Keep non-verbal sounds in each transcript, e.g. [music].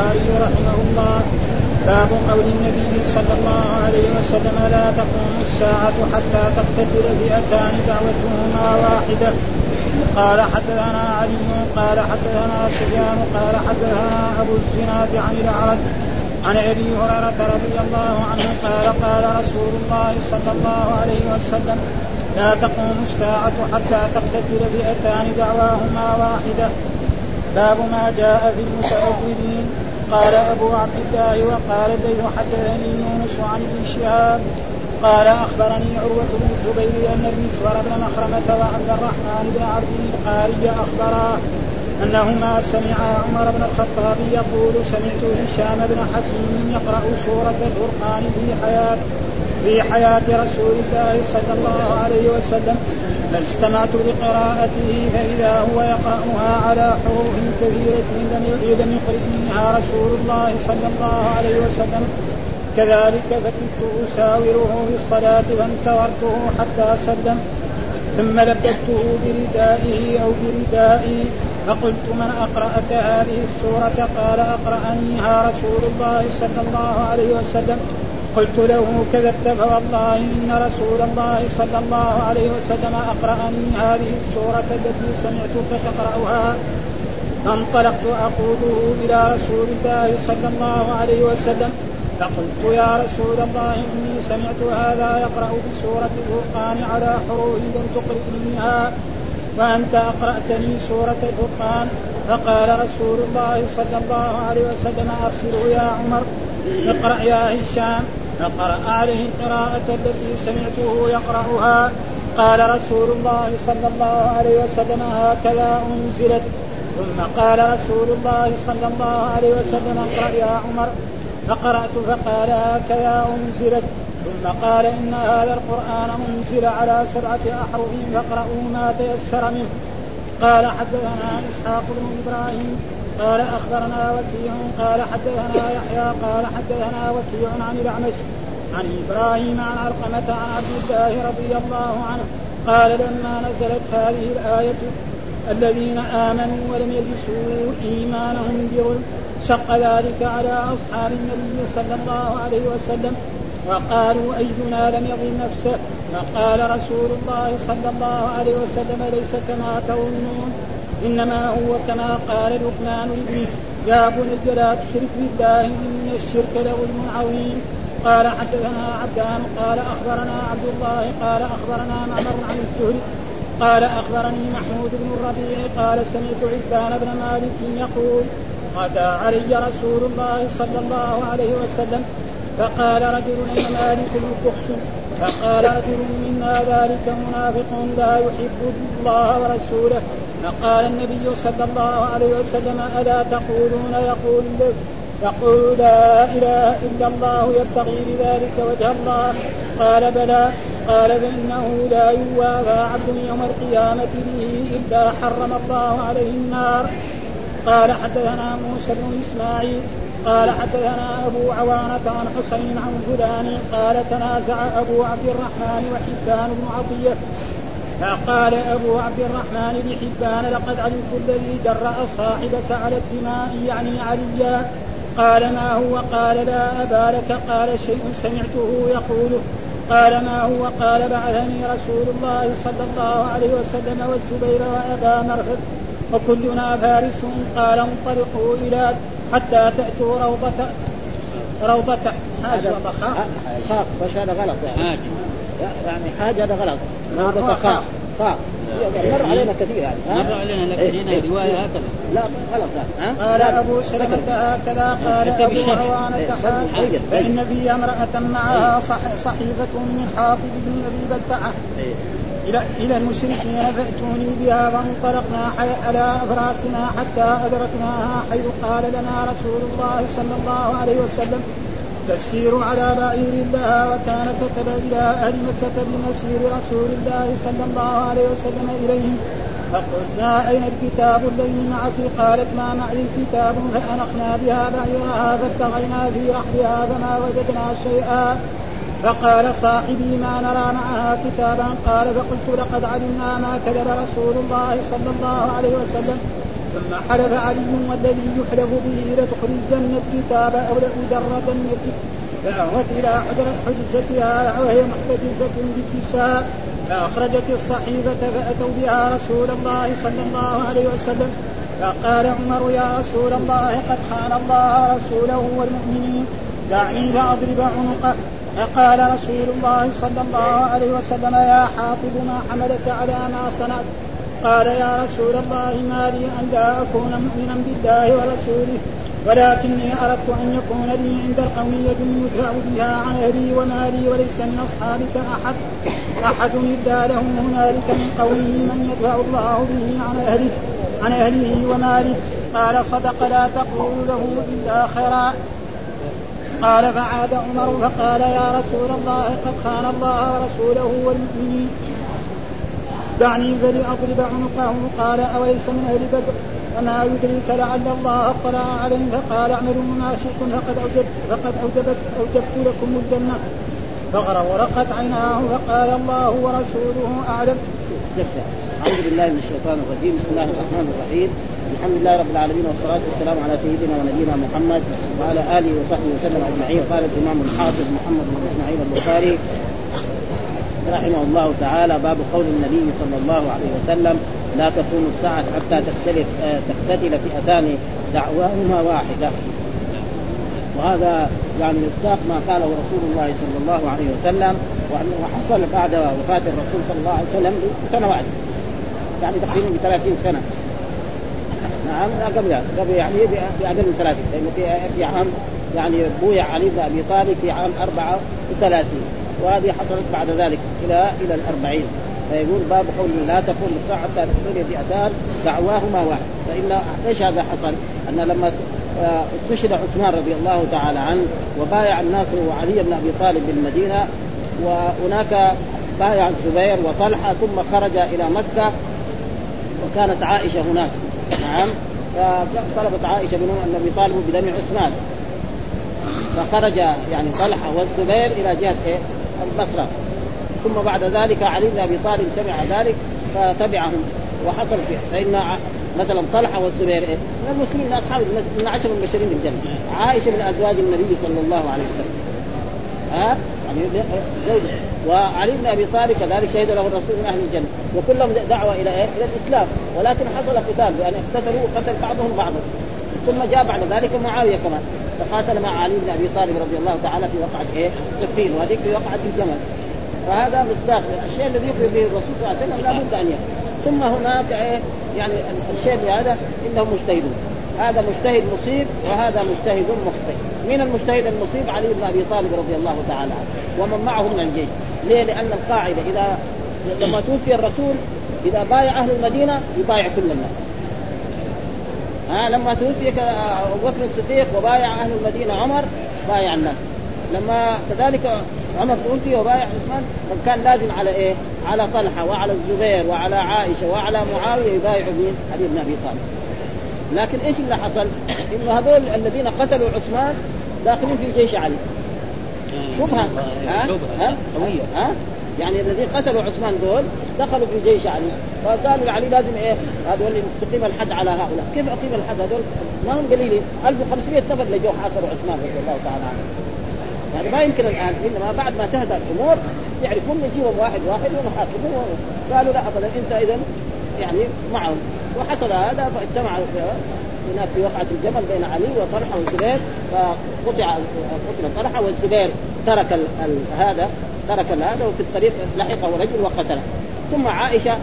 البخاري رحمه الله باب قول النبي صلى الله عليه وسلم لا تقوم الساعة حتى تقتتل فئتان دعوتهما واحدة. قال حدثنا علي قال حدثنا سفيان قال حدثنا أبو الزناد عن الأعرج عن أبي هريرة رضي الله عنه قال قال رسول الله صلى الله عليه وسلم لا تقوم الساعة حتى تقتتل فئتان دعواهما واحدة. باب ما جاء في المتأولين. قال أبو عبد الله وقال الليل حدثني يونس عن ابن شهاب قال أخبرني عروة بن الزبير أن المسور بن مخرمة وعبد الرحمن بن عبد القاري أخبراه أنهما سمعا عمر بن الخطاب يقول سمعت هشام بن حكيم يقرأ سورة الفرقان في حياة في حياة رسول الله صلى الله عليه وسلم فاستمعت لقراءته فإذا هو يقرأها على حروف كثيرة لم يخرج منها رسول الله صلى الله عليه وسلم. كذلك فكنت أساوره في الصلاة فانتظرته حتى سلم. ثم لبدته بردائه أو بردائي فقلت من أقرأك هذه السورة؟ قال أقرأنيها رسول الله صلى الله عليه وسلم. قلت له كذبت فوالله إن رسول الله صلى الله عليه وسلم أقرأني هذه السورة التي سمعتك تقرأها فانطلقت أقوله إلى رسول الله صلى الله عليه وسلم. فقلت يا رسول الله إني سمعت هذا يقرأ بسورة الفرقان على حروف لم تقرئنيها وأنت أقرأتني سورة الفرقان. فقال رسول الله صلى الله عليه وسلم أرسله يا عمر. اقرأ يا هشام. فقرأ عليه القراءة التي سمعته يقرأها. قال رسول الله صلى الله عليه وسلم هكذا أنزلت. ثم قال رسول الله صلى الله عليه وسلم اقرأ يا عمر. فقرأت فقال هكذا أنزلت. ثم قال إن هذا القرآن أنزل على سبعة أحرف فاقرأوا ما تيسر منه. قال حدثنا إسحاق بن إبراهيم قال أخبرنا وكيع قال حدثنا يحيى قال حدثنا وكيع عن الأعمش عن إبراهيم عن علقمه عن عبد الله رضي الله عنه قال لما نزلت هذه الآية الذين آمنوا ولم يلبسوا إيمانهم بظلم شق ذلك على أصحاب النبي صلى الله عليه وسلم وقالوا أينا لم يظلم نفسه؟ فقال رسول الله صلى الله عليه وسلم ليس كما تظنون. إنما هو كما قال لقمان لابنه يا بني لا تشرك بالله إن الشرك لظلم عظيم. قال حدثنا عبدان قال أخبرنا عبد الله قال أخبرنا معمر عن الزهري قال أخبرني محمود بن الربيع قال سمعت عبان بن مالك يقول غدا علي رسول الله صلى الله عليه وسلم فقال رجل مالك البخس فقال رجل منا ذلك منافق لا يحب الله ورسوله. فقال النبي صلى الله عليه وسلم ألا تقولون يقول يقول لا إله إلا الله يبتغي بذلك وجه الله؟ قال بلى. قال فإنه لا يوافى عبد يوم القيامة به إلا حرم الله عليه النار. قال حدثنا موسى بن إسماعيل. قال حدثنا أبو عوانة عن حسين عن فلان. قال تنازع أبو عبد الرحمن وحبان بن عطية. فقال أبو عبد الرحمن لحبان لقد علمت الذي جرأ صاحبك على الدماء يعني عليا قال ما هو؟ قال لا أبا لك. قال شيء سمعته يقول قال ما هو؟ قال بعثني رسول الله صلى الله عليه وسلم والزبير وأبا مرهب وكلنا فارس. قال انطلقوا إلى حتى تأتوا روضة روضة حاجة خاف بس هذا غلط يعني. يعني حاجة هذا غلط. روضة خاف خاف مر علينا كثير يعني مر علينا لكن هنا إيه. رواية هكذا. لا غلط ها؟ قال أبو سلمة هكذا قال أبو عوانة فان في امرأة معها صحيفة من حافظ بن أبي بلتعة. إيه. إلى إلى المشركين فأتوني بها فانطلقنا على أفراسنا حتى أدركناها حيث قال لنا رسول الله صلى الله عليه وسلم تسير على بعير لها وكان كتب إلى أهل مكة بمسير رسول الله صلى الله عليه وسلم إليهم. فقلنا أين الكتاب الذي معك؟ قالت ما معي كتاب فأنخنا بها بعيرها فابتغينا في رحلها فما وجدنا شيئا. فقال صاحبي ما نرى معها كتابا؟ قال فقلت لقد علمنا ما كذب رسول الله صلى الله عليه وسلم. ثم حلف علي والذي يحلف به لتخرجن الكتاب أو لأدركن فأهوت إلى حجتها وهي محتجزة بالكساء فأخرجت الصحيفة فأتوا بها رسول الله صلى الله عليه وسلم. فقال عمر يا رسول الله قد خان الله رسوله والمؤمنين. دعني فأضرب عنقه. فقال رسول الله صلى الله عليه وسلم يا حاطب ما حملك على ما صنعت؟ قال يا رسول الله ما لي أن لا أكون مؤمنا بالله ورسوله ولكني أردت أن يكون لي عند القوم يد يدفع بها عن أهلي ومالي وليس من أصحابك أحد أحد إلا له هنالك من قومه من يدفع الله به عن أهله عن أهله وماله قال صدق لا تقول له إلا خيرا. قال فعاد عمر فقال يا رسول الله قد خان الله ورسوله والمؤمنين. دعني فلأضرب عنقه. قال أوليس من أهل بدر؟ وما يدريك لعل الله اطلع عليهم فقال اعملوا ما شئتم. فقد أوجبت فقد أوجبت أوجبت لكم الجنة. فغرقت عيناه. فقال الله ورسوله أعلم. أعوذ بالله من الشيطان الرجيم. بسم الله الرحمن الرحيم. الحمد لله رب العالمين والصلاة والسلام على سيدنا ونبينا محمد وعلى آله وصحبه وسلم أجمعين. قال الإمام الحافظ محمد بن إسماعيل البخاري رحمه الله تعالى باب قول النبي صلى الله عليه وسلم لا تقوم الساعة حتى تختلف تختتل فئتان دعواهما واحدة. وهذا يعني مصداق ما قاله رسول الله صلى الله عليه وسلم وانه حصل بعد وفاة الرسول صلى الله عليه وسلم بسنوات يعني تقريبا ب 30 سنة. نعم قبل قبل يعني باقل من 30 لأنه في في عام يعني بويع علي بن أبي طالب في عام 34 وهذه حصلت بعد ذلك إلى إلى الأربعين. فيقول باب قول لا تكون الساعة تختلف فئتان دعواهما واحد. فإن إيش هذا حصل؟ أن لما آه، استشهد عثمان رضي الله تعالى عنه وبايع الناس وعلي بن أبي طالب بالمدينة وهناك بايع الزبير وطلحة ثم خرج إلى مكة وكانت عائشة هناك. نعم. فطلبت عائشة بن أبي طالب بدم عثمان. فخرج يعني طلحة والزبير إلى جهة إيه؟ البصرة. ثم بعد ذلك علي بن أبي طالب سمع ذلك فتبعهم وحصل فيه فإن مثلا طلحة والزبير إيه؟ من المسلمين من أصحاب من عشر المبشرين بالجنة. عائشة من أزواج النبي صلى الله عليه وسلم. ها؟ يعني زوجة. وعلي بن أبي طالب كذلك شهد له الرسول من أهل الجنة. وكلهم دعوة إلى إيه؟ إلى الإسلام. ولكن حصل قتال بان اقتتلوا وقتل بعضهم بعضا. ثم جاء بعد ذلك معاوية كمان. فقاتل مع علي بن أبي طالب رضي الله تعالى في وقعة إيه؟ سفين وهذيك في وقعة الجمل. فهذا مصداق. الشيء الذي يخبر به الرسول صلى الله عليه وسلم لابد أن يكون. ثم هناك إيه يعني الشيء هذا انهم مجتهدون هذا مجتهد مصيب وهذا مجتهد مخطئ. من المجتهد المصيب علي بن أبي طالب رضي الله تعالى عنه. ومن معه من الجيش. ليه؟ لأن القاعدة إذا لما توفي الرسول إذا بايع أهل المدينة يبايع كل الناس. ها لما توفي ابو بكر الصديق وبايع أهل المدينة عمر بايع الناس لما كذلك عمر توفي وبايع عثمان كان لازم على إيه؟ على طلحة وعلى الزبير وعلى عائشة وعلى معاوية يبايعوا مين؟ علي بن أبي طالب. لكن إيش اللي حصل؟ إنه هذول الذين قتلوا عثمان داخلين في جيش علي. شبهة ها؟ ها؟ قوية ها؟ يعني الذين قتلوا عثمان دول دخلوا في جيش علي فقالوا لعلي لازم إيه؟ هذول تقيم الحد على هؤلاء. كيف أقيم الحد؟ هذول ما هم قليلين. 1500 نفر جو حاصروا عثمان رضي الله تعالى عنه. يعني ما يمكن الآن إنما بعد ما تهدى الأمور يعرفون يجيبهم واحد واحد ونحاسبهم قالوا لا ابدا أنت اذا يعني معهم. وحصل هذا فاجتمع هناك في وقعة الجمل بين علي وطلحة والزبير فقطع قتل طلحة والزبير ترك ال ال هذا ترك هذا وفي الطريق لحقه رجل وقتله. ثم عائشة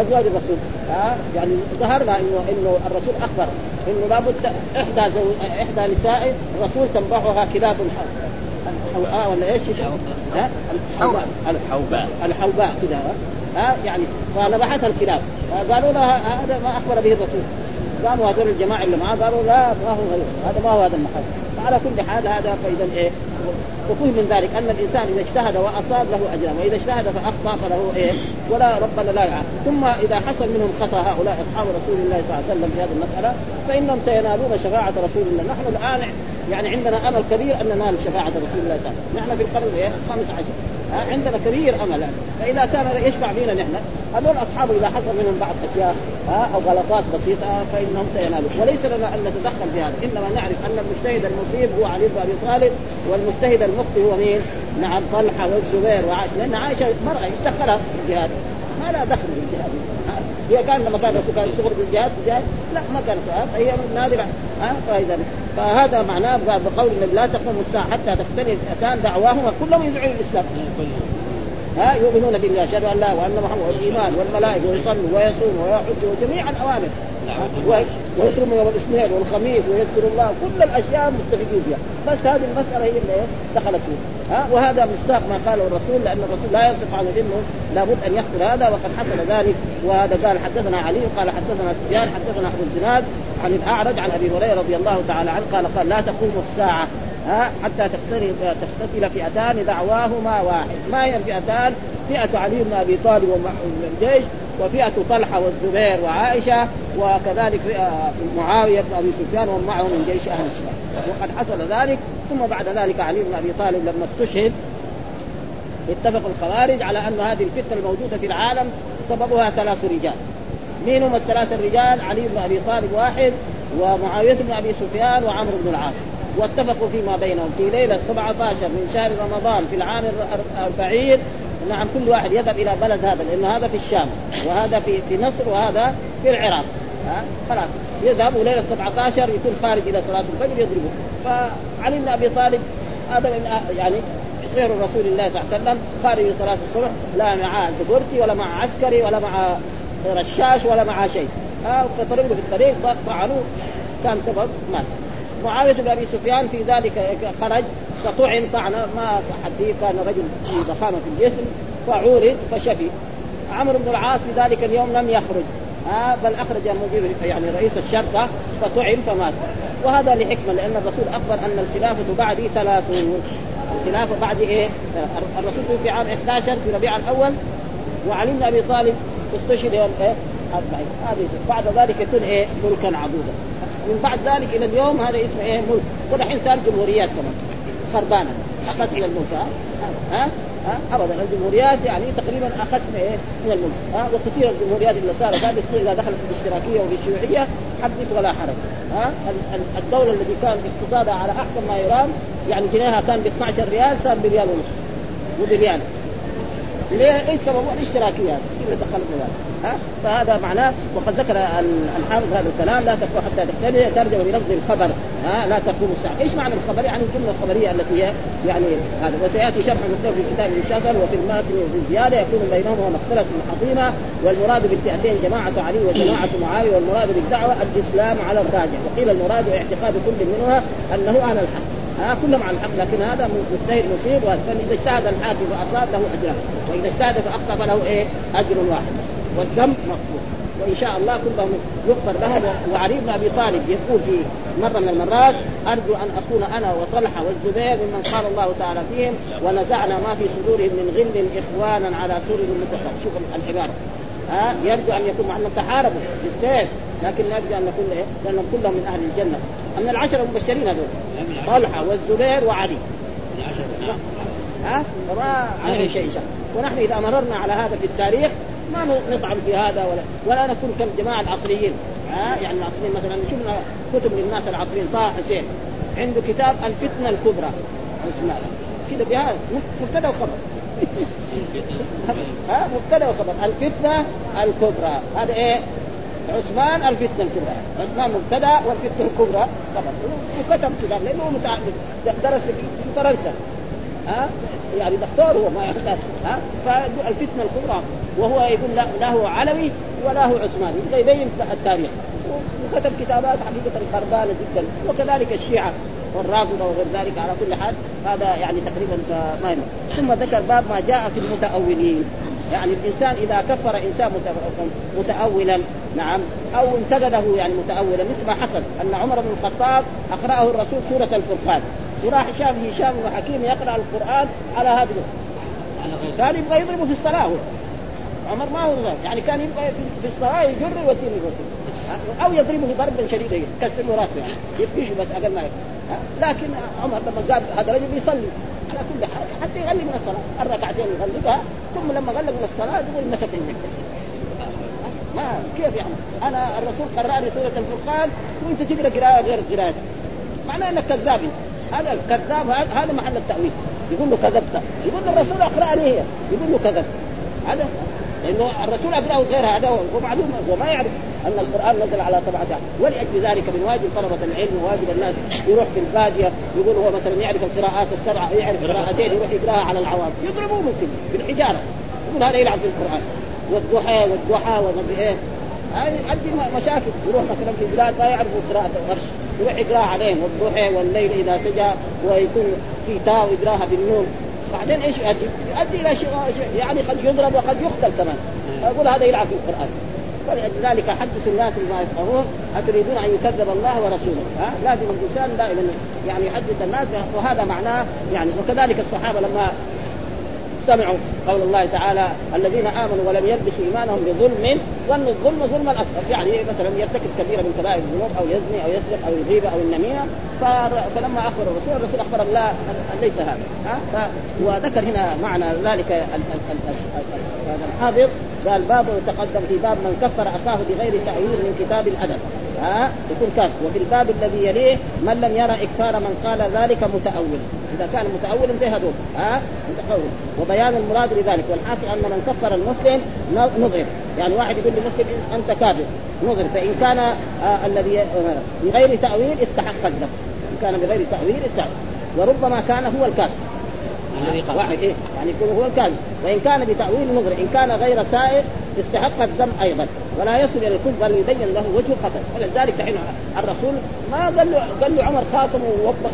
أزواج الرسول. ها؟ يعني ظهرنا انه إنه الرسول أخبر. إنه لابد إحدى زو... إحدى نساء الرسول تنبحها كلاب الحوآ ولا إيش؟ الحوباء الحوباء الحوباء كذا ها؟ يعني فنبحتها الكلاب. قالوا لها هذا ما أخبر به الرسول. قاموا هذول الجماعة اللي معاه قالوا لا ما هو هذا ما هو هذا المحل. فعلى كل حال هذا فإذا إيه؟ وفهم من ذلك أن الإنسان إذا اجتهد وأصاب له اجران وإذا اجتهد فأخطأ فله إيه؟ ولا ربنا لا يعاقب ثم إذا حصل منهم خطأ هؤلاء أصحاب رسول الله صلى الله عليه وسلم في هذه المسألة فإنهم سينالون شفاعة رسول الله. نحن الآن يعني عندنا أمل كبير أن ننال شفاعة رسول الله صلى الله عليه وسلم. نحن في القرن إيه؟ 15 ها عندنا كبير أمل. فإذا كان يشفع فينا نحن هذول اصحابه إذا حصل منهم بعض أشياء أو غلطات بسيطة فإنهم سينالون وليس لنا أن نتدخل في هذا. إنما نعرف أن المجتهد المصيب هو علي بن أبي طالب والمجتهد المخطئ هو مين؟ نعم طلحة والزبير وعائشة. لأن عائشة مرأة يدخلها في الجهاد. ما لها دخل في الجهاد. هي كان لما كان الرسول كان الجهاد جهاد لا ما كانت فهي نادرة ها فإذا فهذا معناه بقول النبي لا تقوم الساعة حتى تختلف فئتان دعواهما كلهم يدعون الإسلام. ها يؤمنون بالله اشهد أن لا وأن محمد والايمان والملائكة ويصلوا ويصوموا ويحجوا جميع الاوامر ويصوموا يوم الاثنين والخميس ويذكر الله كل الأشياء متفقين فيها. بس هذه المسألة هي اللي دخلت فيها. ها؟ وهذا مصداق ما قاله الرسول لأن الرسول لا ينطق عن العلم لابد أن يحصل هذا وقد حصل ذلك. وهذا قال حدثنا علي قال حدثنا سفيان حدثنا أبو الزناد عن الأعرج عن أبي هريرة رضي الله تعالى عنه قال قال لا تقوم الساعة. ها حتى تختتل فئتان دعواهما واحد ما هي الفئتان؟ فئة علي بن أبي طالب الجيش وفئة طلحة والزبير وعائشة وكذلك معاوية بن أبي سفيان ومن معه من جيش أهل الشام وقد حصل ذلك ثم بعد ذلك علي بن أبي طالب لما استشهد اتفق الخوارج على أن هذه الفتنة الموجودة في العالم سببها ثلاث رجال. مين هم الثلاثه الرجال؟ علي بن أبي طالب واحد ومعاوية بن أبي سفيان وعمرو بن العاص. واتفقوا فيما بينهم. في ليلة 17 من شهر رمضان في العام الأربعين نعم كل واحد يذهب إلى بلد هذا لأن هذا في الشام وهذا في في مصر وهذا في العراق. ها؟ خلاص. يذهب ليله 17 يكون خارج إلى صلاة الفجر يضربه. فعلي بن أبي طالب هذا يعني غير رسول الله صلى الله عليه وسلم خارج لصلاه الصبح لا مع سكورتي ولا مع عسكري ولا مع رشاش ولا مع شيء. ها في الطريق طعنوه كان سبب مات. معاوية بن أبي سفيان في ذلك خرج فطعن طعنه ما فيه كان رجل في ضخامة في الجسم فعورض فشفي عمرو بن العاص في ذلك اليوم لم يخرج آه بل أخرج المدير يعني رئيس الشرطة فطعن فمات وهذا لحكمة لأن الرسول أخبر أن الخلافة بعدي ثلاثون الخلافة بعد إيه؟ الرسول في عام 11 في ربيع الأول وعلي بن أبي طالب استشهد يوم إيه؟ 40 هذه بعد ذلك يكون إيه؟ ملكا عضودا من بعد ذلك إلى اليوم هذا اسمه إيه؟ ملك. ودحين صار جمهوريات كمان. خربانة. أخذت من الملك. ها؟ ها؟ ابدا. الجمهوريات يعني تقريبا أخذت إيه؟ من الملك. ها؟ وكثير الجمهوريات اللي صارت. هذه إذا دخلت في الاشتراكية وفي الشيوعية حدث ولا حرج. ها؟ الدولة التي كان اقتصادها على أحسن ما يرام يعني جنيها كان ب 12 ريال صار بريال ونصف. وبريال ليه إيش سببه الاشتراكيه اللي دخلت هذا ها؟ فهذا معناه وقد ذكر الحافظ هذا الكلام لا تقوى حتى تختلف ترجم بلفظ الخبر ها؟ لا تقوم الساعة، إيش معنى الخبر؟ يعني الجملة الخبرية التي هي يعني هذا. وسيأتي شرح مكتوب في كتاب الشغل وفي الماتن وفي الزيادة يكون بينهما مختلف عظيمة والمراد بالفئتين جماعة علي وجماعة معاوية والمراد بالدعوة الإسلام على الراجع. وقيل المراد اعتقاد كل منها أنه على الحق. ها كلهم على الحق لكن هذا مجتهد مصيب فاذا اجتهد الحاكم فاصاب له أجران وإذا اجتهد فأخطأ فله إيه؟ أجر واحد والذنب مغفور وإن شاء الله كلهم يغفر لهم. وعلي بن أبي طالب يقول في مرة من المرات أرجو أن اكون أنا وطلحة والزبير ممن قال الله تعالى فيهم ونزعنا ما في صدورهم من غل إخوانا على سور متفق. شوف العباره ها يرجو أن يكون معنا تحاربوا بالسيف لكن نرجو أن نكون إيه؟ لأنهم كلهم من أهل الجنة. من العشرة المبشرين هذول طلحة والزبير وعلي. ها؟ وما عليهم شيء شاء ونحن إذا مررنا على هذا في التاريخ ما نطعن في هذا ولا ولا نكون كالجماعة العصريين. ها؟ يعني العصريين مثلا شفنا كتب للناس العصريين طه حسين. عنده كتاب الفتنة الكبرى. اسمها. كذا بهذا مبتدأ وخبر. ها مبتدأ وخبر. الفتنة الكبرى. هذا إيه؟ عثمان الفتنة الكبرى. عثمان مبتدأ والفتنة الكبرى خبر. وكتب كتاب لأنه متعدد. درس في فرنسا. ها؟ يعني دكتور هو ما يحتاج. ها؟ فالفتنة الكبرى وهو يقول لا, لا هو علوي ولا هو عثماني. يبغى يبين التاريخ. وكتب كتابات حقيقة خربانه جدا. وكذلك الشيعة. والرافضة وغير ذلك على كل حال هذا يعني تقريبا ما ينفع. ثم ذكر باب ما جاء في المتأولين. يعني الإنسان إذا كفر إنسان متاولا نعم أو انتقده يعني متاولا مثل ما حصل أن عمر بن الخطاب أقرأه الرسول سورة الفرقان. وراح شاف هشام بن حكيم يقرأ القرآن على هذه كان يبغى يضربه في الصلاة هو. عمر ما هو يعني كان يبغى في الصلاة يجر يوديه الرسول أو يضربه ضربا شديدا يكسر له راسه يفقشه بس أقل ما لكن عمر لما قال هذا رجل يصلي على كل حال حتى يغلق من الصلاة. الركعتين يغلقها ثم لما غلق من الصلاة يقول مسك المكتب ما كيف يعني؟ أنا الرسول قرأ لي سورة الفرقان وأنت تقرا قراءة غير قراءتي معناه أنك كذاب. هذا الكذاب هذا محل التأويل. يقول له كذبت. يقول له الرسول أقرأني هي. يقول له كذبت. هذا لأنه الرسول اقراه غير هذا هو معلوم هو ما يعرف أن القرآن نزل على سبعة ولأجل ذلك من واجب طلبة العلم وواجب الناس يروح في البادية يقول هو مثلا يعرف القراءات السبعة يعرف قراءتين يروح يقراها على العوام. يضربوه ممكن بالحجارة. يقول هذا يلعب في القرآن. والضحى والضحى وما إيه. هذه عندي مشاكل. يروح مثلا في بلاد لا يعرفوا قراءة الغرش يروح يقرأها عليهم. والضحى والليل إذا سجى ويكون في تاء ويقراها بالنون بعدين إيش يؤدي؟ يؤدي إلى شيء يعني قد يضرب وقد يقتل كمان. أقول هذا يلعب في القرآن. ولذلك حدث الناس بما يفقهون أتريدون أن يكذب الله ورسوله؟ ها؟ لازم الإنسان دائما يعني يحدث الناس وهذا معناه يعني وكذلك الصحابة لما سمعوا قول الله تعالى الذين آمنوا ولم يلبسوا إيمانهم بظلم ظنوا الظلم ظلم الاصغر يعني مثلا يرتكب كبيره من كبائر الذنوب أو يزني أو يسرق أو يغيب أو النميمة. فلما أخبر الرسول الرسول أخبر لا ليس هذا. ها؟ وذكر هنا معنى ذلك هذا الحافظ. قال باب تقدم في باب من كفر أخاه بغير تأويل من كتاب الأدب. ها يكون كافر وفي الباب الذي يليه من لم يرى إكثار من قال ذلك متأول. إذا كان متأول زي هذول. ها؟ متأول. وبيان المراد بذلك. والحاصل أن من كفر المسلم نظر. يعني واحد يقول لمسلم أنت كافر. نظر. فإن كان آه الذي آه بغير تأويل استحق الذنب. إن كان بغير تأويل استحق. وربما كان هو الكافر. واحد إيه يعني يكون هو الكاذب وإن كان بتأويل نظر إن كان غير سائر استحق الذم أيضا. ولا يصل إلى الكفر بل يبين له وجه الخطأ. ولذلك دحين الرسول ما قال له قال له عمر خاصم ووبخ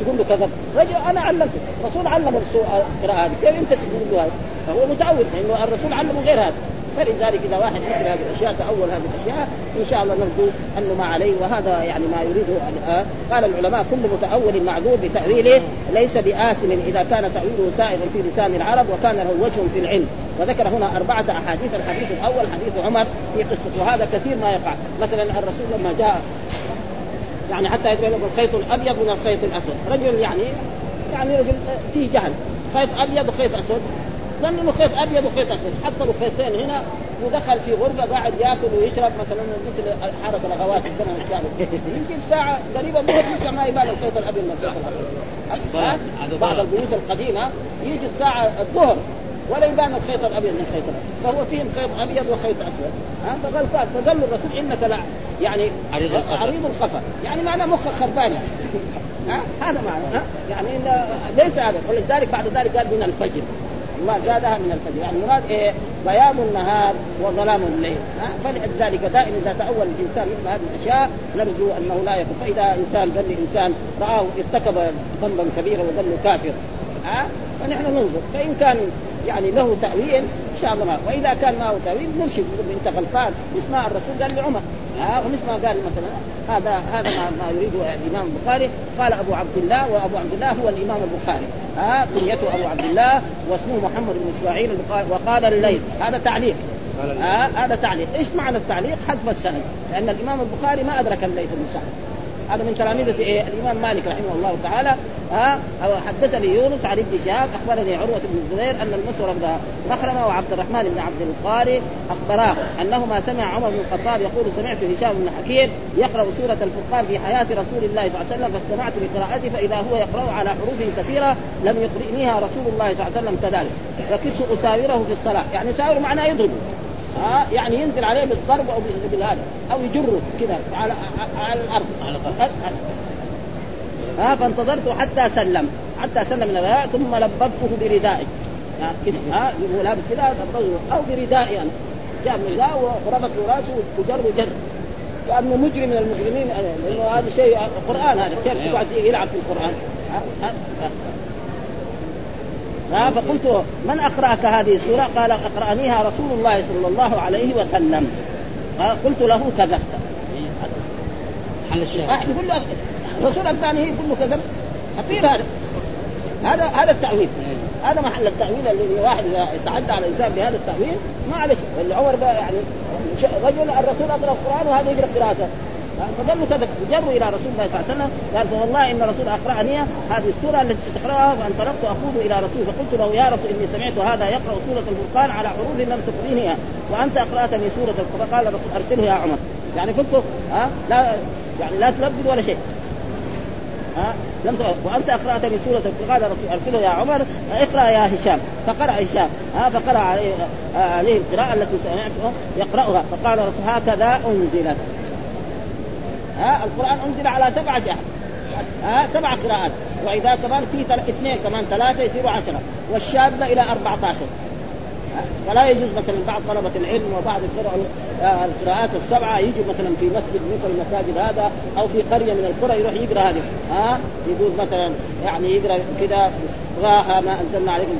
تقول له كذب. رجل أنا علمته. الرسول علم القراءة هذه. كيف أنت تقول له هذا؟ فهو متأول لأنه الرسول علمه غير هذا. فلذلك إذا واحد مثل هذه الأشياء تأول هذه الأشياء إن شاء الله نرجو انه ما عليه. وهذا يعني ما يريده الان قال العلماء كل متأول معذور بتأويله ليس بآثم. إذا كان تأويله سائغا في لسان العرب وكان له وجه في العلم. وذكر هنا أربعة أحاديث الحديث الأول حديث عمر في قصة وهذا كثير ما يقع. مثلا الرسول لما جاء يعني حتى يقول الخيط الأبيض من الخيط الأسود. رجل يعني يعني رجل فيه جهل. خيط أبيض وخيط أسود. ظن انه خيط أبيض وخيط أسود حط له خيطين هنا ودخل في غرفة قاعد يأكل ويشرب مثلا مثل حارة الاغوات الزمن السابق يمكن ساعة قريبه من لسه ما يبان الخيط الأبيض من الخيط الأسود. بعض البيوت القديمة يجي الساعة الظهر ولا يبان الخيط الأبيض من الخيط الأسود. فهو فيهم خيط أبيض وخيط أسود. ها؟ فقال فقال الرسول إنك لا يعني عريض الخفر يعني معناه مخك خربان. ها؟ هذا معنى ها؟ يعني ليس هذا. ولذلك بعد ذلك قال من الفجر. الله زادها من الفجر. يعني مراد إيه؟ بياض النهار وظلام الليل. فلذلك دائما إذا تأول الإنسان مثل هذه الأشياء نرجو أنه لا يكون فإذا إنسان قال إنسان رآه ارتكب ذنبا كبيرا وظل كافر ها؟ فنحن ننظر. فإن كان يعني له تأويل إن شاء الله وإذا كان ما هو تأويل نرشد انت غلطان نسمع الرسول قال لعمر ها ونسمع قال مثلا هذا هذا ما, ما يريده الإمام البخاري. قال أبو عبد الله وأبو عبد الله هو الإمام البخاري. ها كنيته أبو عبد الله واسمه محمد بن إسماعيل وقال الليل. هذا تعليق. آه هذا تعليق، إيش معنى التعليق؟ حذف السند، لأن الإمام البخاري ما أدرك الليث بن سعد، هذا من تلاميذ إيه؟ الإمام مالك رحمه الله تعالى ها؟ حدثني يونس عن ابن شهاب أخبرني عروة بن الزبير أن المسور بن مخرمة وعبد الرحمن بن عبد القاري أخبراه أنهما سمع عمر بن الخطاب يقول سمعت هشام بن حكيم يقرأ سورة الفرقان في حياة رسول الله صلى الله عليه وسلم فاستمعت لقراءته فإذا هو يقرأ على حروف كثيرة لم يقرئنيها رسول الله صلى الله عليه وسلم كذلك فكنت أساوره في الصلاة يعني يساور معناه يضربه ها يعني ينزل عليه بالضرب أو بالهذا أو يجره كذا على على الأرض. على الأرض. ها فانتظرت حتى سلم. حتى سلم من الغداء ثم لببته بردائي. كذا. ها هو لابس كذا أو بردائي أنا. جاء من رداء وربط له راسه وجر وجر كأنه مجرم من المجرمين لأنه هذا شيء قرآن هذا. كيف يقعد يلعب في القرآن؟ ها. فقلت من أقرأك هذه السورة؟ قال أقرأنيها رسول الله صلى الله عليه وسلم. قلت له كذبت. حل الشيخ. يقول له الرسول الثاني يقول له كذبت. خطير هذا. هذا هذا التأويل. هذا محل التأويل الذي واحد إذا يتعدى على الإنسان بهذا التأويل ما عليه شيء عمر يعني رجل الرسول أقرأ القرآن وهذا يقرأ قراءته. فظلوا كذا جروا إلى رسول الله صلى الله عليه وسلم. قال فوالله إن الرسول اقراني هذه السورة التي ستقراها فانطلقت أقول إلى رسول. فقلت له يا رسول إني سمعت هذا يقرأ سورة الفرقان على حروف لم تقرينها وأنت أقرأتني سورة الفرقان. قال الرسول أرسله يا عمر. يعني فكه ها؟ لا يعني لا تلبد ولا شيء. ها؟ لم وأنت أقرأتني سورة قال الرسول أرسله يا عمر اقرأ يا هشام. فقرأ هشام. ها؟ فقرأ عليه عليه القراءة التي سمعته يقرأها. فقال الرسول هكذا أنزلت. ها القرآن أنزل على سبعة احد ها سبع قراءات. وإذا كمان في اثنين كمان ثلاثة يصيروا عشرة. والشاذة إلى 14 فلا يجوز مثلا بعض طلبة العلم وبعض القراءات السبعة يجوا مثلا في مسجد مثل المساجد هذا أو في قرية من القرى يروح يقرأ هذه. ها يقول مثلا يعني يقرأ كذا غاها ما أنزلنا عليكم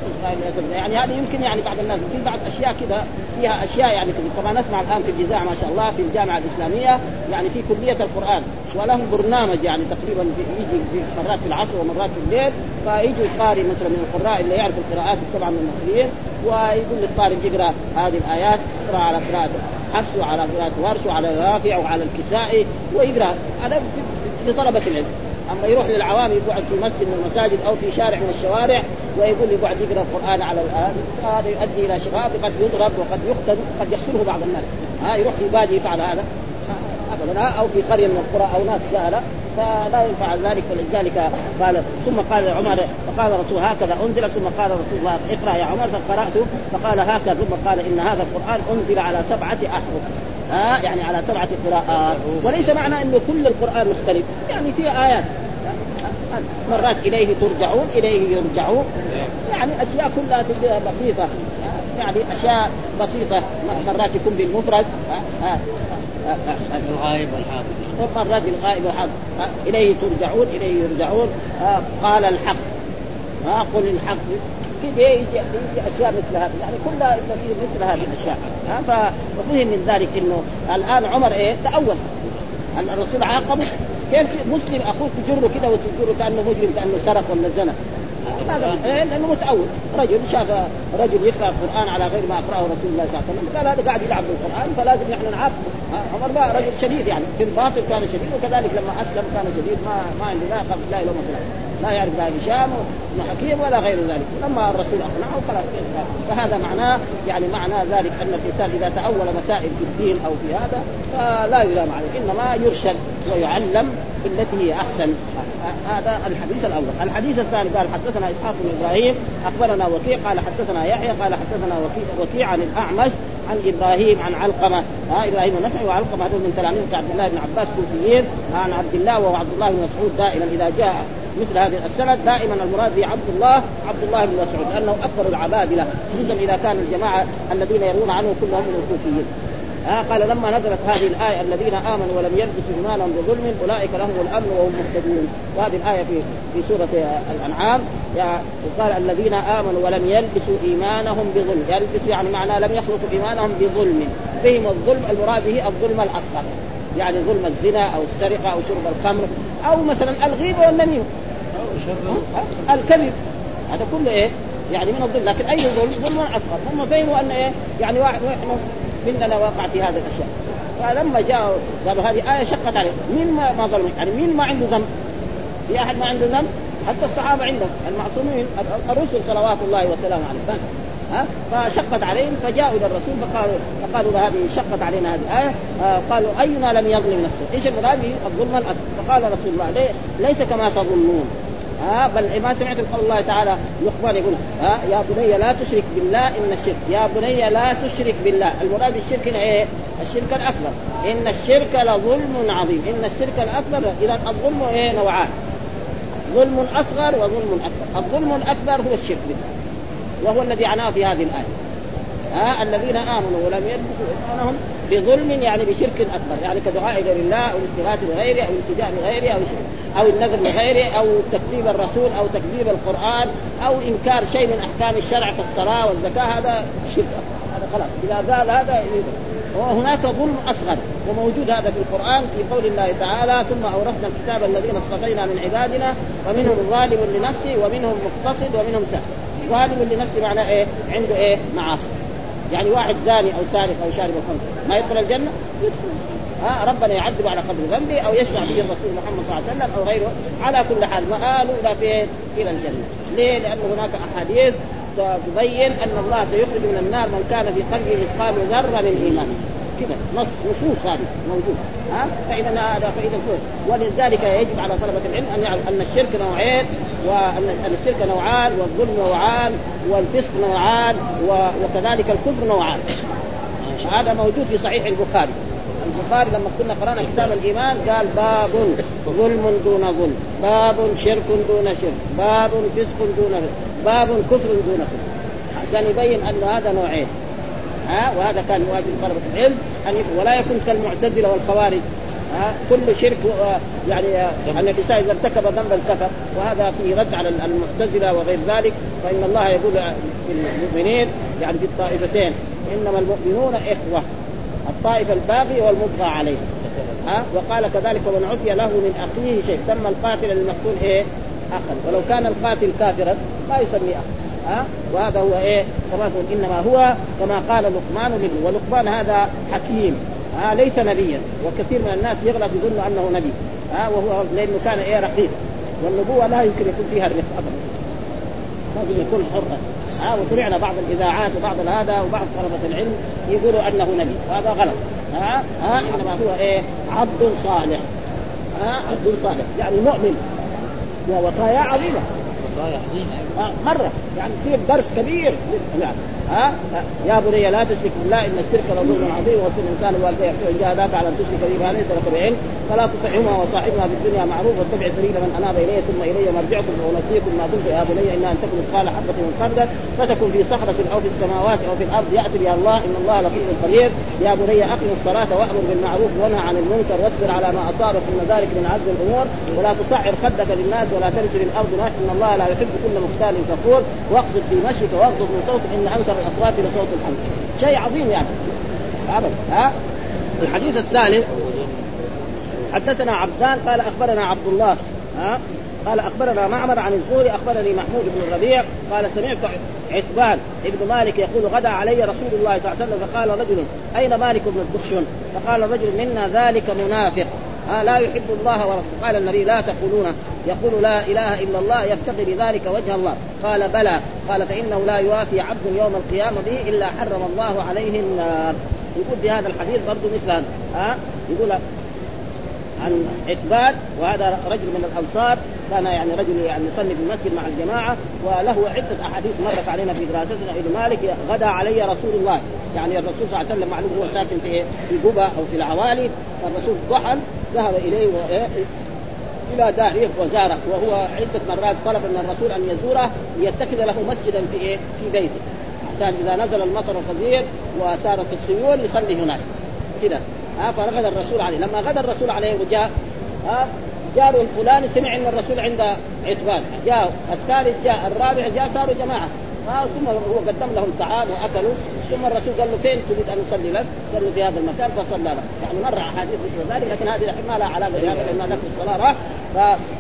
يعني هذه يمكن يعني بعض الناس في بعض أشياء كذا فيها أشياء يعني طبعا نسمع الآن في الجزاء ما شاء الله في الجامعة الإسلامية يعني في كلية القرآن ولهم برنامج يعني تقريبا يجي في مرات في العصر ومرات في الليل. فيجي القارئ مثلا من القراء اللي يعرف القراءات السبعة من المصريين ويقول للطالب يقرا هذه الآيات يقرا على قراءة حفص وعلى قراءة ورش وعلى رافع وعلى الكسائي ويقرأ. هذا لطلبة العلم. أما يروح للعوام يقعد في مسجد من المساجد أو في شارع من الشوارع ويقول يقعد يقرأ القرآن على الآن. هذا يؤدي إلى شباب قد يضرب وقد يقتل وقد يقتله بعض الناس. ها يروح في بادي يفعل هذا. ابدا أو في قرية من القرى أو ناس جهله فلا ينفع ذلك فلذلك قال ثم قال عمر فقال الرسول هكذا أنزل ثم قال رسول الله اقرأ يا عمر فقرات فقال هكذا ثم قال إن هذا القرآن أنزل على سبعة أحرف. ها يعني على سبعة قراءات. وليس معنى إنه كل القرآن مختلف. يعني في آيات. مرات إليه ترجعون إليه يرجعون. يعني أشياء كلها بسيطة. يعني أشياء بسيطة. مرات يكون بالمفرد. الغائب والحاضر مرات الغائب والحاضر. إليه ترجعون إليه يرجعون. قال الحق. قل الحق. كذا يجي, يجي أشياء مثل هذه. يعني كلها مثل هذه الأشياء. ففهم من ذلك إنه الآن عمر إيه؟ تأول. الرسول عاقبه كيف مسلم أخوك تجره كذا وتجره كأنه مجرم كأنه سرق ولا زنى. هذا إيه؟ لأنه متعود رجل شاف رجل يقرأ القرآن على غير ما أقرأه رسول الله صلى الله عليه وسلم. قال هذا قاعد يلعب بالقرآن فلازم نحن نعاقبه. عمر بقى رجل شديد يعني. في الباطل كان شديد وكذلك لما أسلم كان شديد ما ما عنده لا يخاف الله لومه لا يعرف لا هشام بن حكيم ولا غير ذلك. لما الرسول أقنعه خلاص. فهذا معناه يعني معنى ذلك أن الإنسان إذا تأول مسائل في الدين أو في هذا فلا يلام عليه. إنما يرشد ويعلم بالتي هي أحسن. هذا الحديث الأول، الحديث الثاني قال حدثنا إسحاق بن إبراهيم أخبرنا وكيع قال حدثنا يحيى قال حدثنا وكيع, عن الأعمش عن إبراهيم عن علقمة. ها إبراهيم النخعي وعلقمة هذول من تلاميذ عبد الله بن عباس كوفيين عن عبد الله وعبد الله بن مسعود دائما إذا جاء مثل هذه السند دائما المراد به عبد الله عبد الله بن مسعود لأنه أكبر العبادله خصوصا إذا كان الجماعة الذين يروون عنه كلهم من الكوفيين. آه قال لما نزلت هذه الآية الذين آمنوا ولم يلبسوا إيمانهم بظلم أولئك لهم الأمن وهم مهتدون. وهذه الآية في في سورة الأنعام وقال الذين آمنوا ولم يلبسوا إيمانهم بظلم. يلبسوا يعني معناه لم يخلطوا إيمانهم بظلم. فهم الظلم المراد به الظلم الأصغر. يعني ظلم الزنا أو السرقة أو شرب الخمر أو مثلا الغيبة والنميمة. الكذب. هذا كله إيه؟ يعني من الظلم لكن أي ظلم ظلم أصغر. هم فهموا أن إيه؟ يعني واحد نحن مننا وقع في هذه الأشياء. فلما جاءوا قالوا هذه آية شقت عليه. مين ما, ما ظلم؟ يعني مين ما عنده ذنب؟ في أحد ما عنده ذنب؟ حتى الصحابة عندهم. المعصومين. الرسل صلوات الله وسلامه عليه ها؟ فشقت عليهم. فجاءوا إلى الرسول فقالوا فقالوا هذه شقت علينا هذه الايه آه قالوا أينا لم يظلم نفسه؟ إيش المراد الظلم الاكبر فقال رسول الله ليس كما تظنون. ها بل ما سمعت قول الله تعالى لقمان يقول ها يا بني لا تشرك بالله إن الشرك يا بني لا تشرك بالله. المراد الشرك هنا إيه؟ الشرك الأكبر. إن الشرك لظلم عظيم. إن الشرك الأكبر إذا الظلم إيه؟ نوعان. ظلم أصغر وظلم أكبر. الظلم الأكبر هو الشرك بالله. وهو الذي عناه في هذه الآية. ها الذين آمنوا ولم يلبسوا ايمانهم بظلم يعني بشرك أكبر يعني كدعاء غير الله أو الاستغاثة بغيره أو الالتجاء بغيره أو شرك أو النذر لغيره أو تكذيب الرسول أو تكذيب القرآن أو إنكار شيء من أحكام الشرع كالصلاه والزكاة هذا شرك هذا خلاص إذا قال هذا وهناك ظلم أصغر وموجود هذا في القرآن في قول الله تعالى ثم أورثنا الكتاب الذين اصطفينا من عبادنا ومنهم ظالم لنفسه ومنهم مقتصد ومنهم سهل ظالم لنفسه معناه إيه؟ عنده إيه؟ معاصي يعني واحد زاني أو سارق أو شارب الخمر ما يدخل الجنة؟ يدخل ها ربنا يعذب على قدر ذنبي أو يشفع به الرسول محمد صلى الله عليه وسلم أو غيره على كل حال مآله إلى فين؟ إلى الجنة ليه؟ لأن هناك أحاديث تبين أن الله سيخرج من النار من كان في قلبه مثقال ذرة من ايمان كذا نص نصوص هذه موجود ها؟ فإذا هذا فإذا ولذلك يجب على طلبة العلم أن يعلم أن الشرك نوعين وأن الشرك نوعان والظلم نوعان والفسق نوعان وكذلك الكفر نوعان. هذا موجود في صحيح البخاري. البخاري لما كنا قرأنا كتاب الإيمان قال باب ظلم دون ظلم باب شرك دون شرك باب فسق دون فسق باب كفر دون كفر. عشان يبين أن هذا نوعين. ها؟ وهذا كان واجب طلبة العلم أن ولا يكون كالمعتزلة والخوارج ها؟ كل شرك يعني أن الإنسان إذا ارتكب ذنبا كفر. وهذا فيه رد على المعتزلة وغير ذلك. فإن الله يقول للمؤمنين يعني في الطائفتين إنما المؤمنون إخوة الطائفه الباغي والمبغى عليه ها؟ وقال كذلك ومن عفي له من أخيه شيء. سمى القاتل للمقتول إيه؟ أخا. ولو كان القاتل كافرا ما يسمي اخا ها؟ وهذا هو إيه؟ كما إنما هو كما قال لقمان لابنه. ولقمان هذا حكيم. ها؟ ليس نبيا. وكثير من الناس يغلط يظن أنه نبي. ها؟ وهو لأنه كان إيه؟ رقيق والنبوة لا يمكن يكون فيها الرق ابدا. لازم يكون حرا ها؟ وسمعنا بعض الإذاعات وبعض هذا وبعض طلبة العلم يقولوا أنه نبي. وهذا غلط. ها؟ ها؟ إنما هو إيه؟ عبد صالح. ها؟ عبد صالح. يعني مؤمن. ووصايا عظيمة. وصايا عظيمة. آه مرة. يعني يصير درس كبير. يعني ها يا بني لا تشرك بالله إن الشرك لظلم عظيم وصل الانسان والديه إن جاهداك على أن تشرك بي ما ليس لك بعلم. فلا تطعهما وصاحبها في الدنيا معروف. واتبع سبيل من أناب إلي ثم إلي مرجعكم وانبئكم ما كنت يا بني. إن ان تكن مثقال حبة من خردل فتكن في صخرة أو في السماوات أو في الأرض. يأتي بها الله. إن الله لطيف خبير. يا بني أقم الصلاة وأمر بالمعروف وانهى عن المنكر واصبر على ما أصابك ان ذلك من عزم الأمور. ولا تصعر خدك للناس ولا تمشي الأرض. إن الله لا يحب كل مختال. فخور واقصد في مشيك واغضب من صوتك إن انكر الأصوات لصوت الحمد. شيء عظيم يعني. أبدا. ها؟ الحديث الثالث حدثنا عبدان قال أخبرنا عبد الله. ها؟ قال أخبرنا معمر عن الزهري أخبرني محمود بن الربيع. قال سمعت عتبان ابن مالك يقول غدا علي رسول الله صلى الله عليه وسلم فقال رجل أين مالك بن الدخشن؟ فقال الرجل منا ذلك منافق. آه لا يحب الله ورسوله. قال النبي لا تقولون. يقول لا إله إلا الله يبتغي بذلك وجه الله. قال بلى. قال فإنه لا يوافي عبد يوم القيامة به إلا حرم الله عليه النار. يقول في هذا الحديث برضه مثل هذا. ها يقول عن عتبان وهذا رجل من الأنصار كان يعني رجل يعني يصلي في المسجد مع الجماعة وله عدة أحاديث مرت علينا في دراستنا. ابن مالك غدا علي رسول الله. يعني الرسول صلى الله عليه وسلم معلوم هو ساكن في في قبى أو في العوالي. فالرسول ضحى ذهب إليه و... إلى داره وزاره وهو عدة مرات طلب من الرسول أن يزوره ليتخذ له مسجدا في إيه؟ في بيته. عشان إذا نزل المطر الغزير وسارت السيول يصلي هناك. كذا ها فرغد الرسول عليه. لما غدا الرسول عليه وجاء ها جاره الفلاني سمع إن الرسول عند عتبان. جاء الثالث جاء الرابع جاء صاروا جماعة. ثم هو قدم لهم طعام وأكلوا. ثم الرسول قال له فين تريد أن نصلي لك؟ قال له في هذا المكان. فصلى له، يعني مر أحاديث مثل ذلك لكن هذه ما لها علاقة بهذا لأن ذاك الصلاة راح.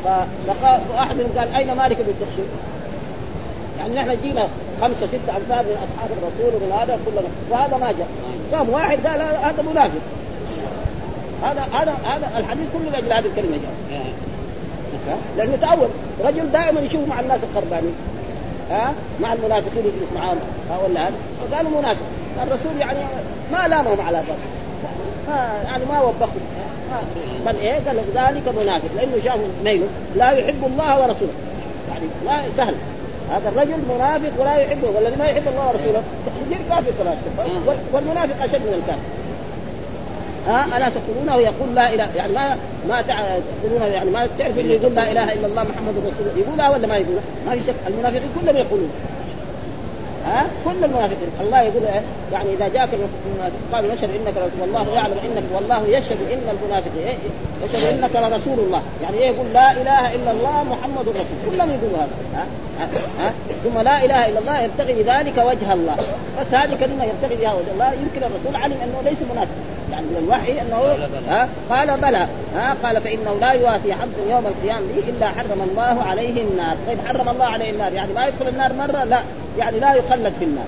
فقال واحد منهم قال أين مالك بن تخشن؟ يعني نحن جينا خمسة ستة انفار من أصحاب الرسول ومن هذا كلنا. وهذا ما جاء. قام واحد قال هذا منافق. هذا هذا هذا الحديث كله لأجل هذه الكلمة جاء. لأنه تأول. رجل دائما يشوف مع الناس الخربانين ها؟ مع المنافقين يجلس معهم هذا فقالوا منافق. الرسول يعني ما لامهم على ذلك. ما يعني ما وبخهم. بل إيه؟ قال ذلك منافق. لأنه شاف ميله لا يحب الله ورسوله. يعني لا سهل. هذا الرجل منافق ولا يحبه. والذي ما يحب الله ورسوله يصير كافر كمان والمنافق أشد من الكافر. ها ألا تقولونه يقول لا إله يعني ما ما تقولون يعني ما تعرف اللي يقول لا إله إلا الله محمد رسول الله يقولها ولا ما يقولها؟ ما في شك المنافقين كلهم يقولون ها كل المنافقين الله يقول إيه؟ يعني إذا جاءك قال نشهد إنك رسول والله يعلم انك والله يشهد إن المنافقين إيه؟ يشهد إنك لرسول الله يعني إيه يقول لا إله إلا الله محمد رسول كلهم يقولوا هذا ها؟ ها؟ ثم لا إله إلا الله يبتغي بذلك وجه الله. بس هذه كلمة يبتغي بها وجه الله. يمكن الرسول علم أنه ليس منافق. يعني من الوحي أنه ها؟ قال بلى. ها؟ قال فإنه لا يوافي عبد يوم القيامة به إلا حرم الله عليه النار. طيب حرم الله عليه النار. يعني ما يدخل النار مرة؟ لا. يعني لا يخلد في النار.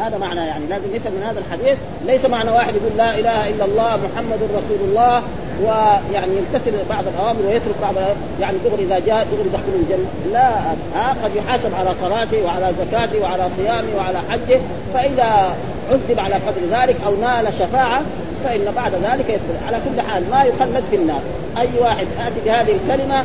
هذا معنى يعني لازم نفهم من هذا الحديث. ليس معنى واحد يقول لا إله إلا الله محمد رسول الله. ويعني يمتثل بعض الأوامر ويترك بعض يعني دغري إذا جاء دغري يدخل الجنة. لا ها قد يحاسب على صلاته وعلى زكاته وعلى صيامه وعلى حجه. فإذا عذب على قدر ذلك أو نال شفاعة فإن بعد ذلك يدخل. على كل حال ما يخلد في النار. أي واحد آتي بهذه الكلمة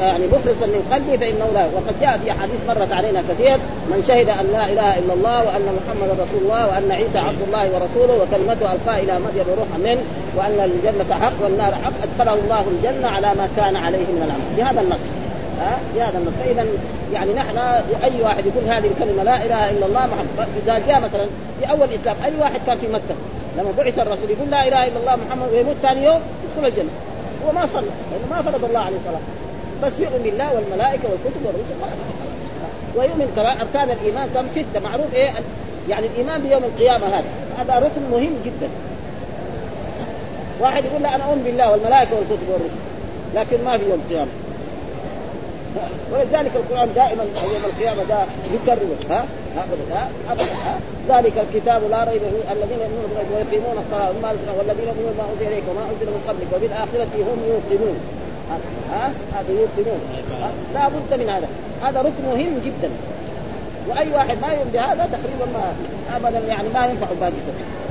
يعني مخلصا من قلبه فانه لا وقد جاء في أحاديث مرت علينا كثير من شهد أن لا إله إلا الله وأن محمدا رسول الله وأن عيسى عبد الله ورسوله وكلمته ألقى إلى مريم روحا منه وأن الجنة حق والنار حق أدخله الله الجنة على ما كان عليه من العمل بهذا النص. بهذا النص. فإذا يعني نحن أي واحد يقول هذه الكلمة لا إله إلا الله محمد إذا جاء مثلا في أول الإسلام أي واحد كان في مكة لما بعث الرسول يقول لا إله إلا الله محمد ويموت ثاني يوم يدخل الجنة. هو ما صلى لأنه ما فرض الله عليه الصلاة بس يؤمن بالله والملائكة والكتب والرسل. ويؤمن كمان أركان الإيمان كم سته معروف إيه؟ يعني الإيمان بيوم القيامة هذا. هذا ركن مهم جدا. واحد يقول لا أنا أؤمن بالله والملائكة والكتب والرسل. لكن ما في يوم القيامة. ولذلك القرآن دائما يوم القيامة ده يكرر. ها؟ ابدا. ها؟ ابدا. ها؟ ذلك الكتاب لا ريب فيه. الذين يؤمنون بالغيب ويقيمون الصلاة. والذين يؤمنون بما أنزل إليك وما أنزل من قبلك. وبالآخرة هم يوقنون. ها؟ هذا يوقنون لا بد من هذا. هذا ركن مهم جدا. وأي واحد ما يؤمن بهذا تقريبا ما ابدا يعني ما ينفع باقي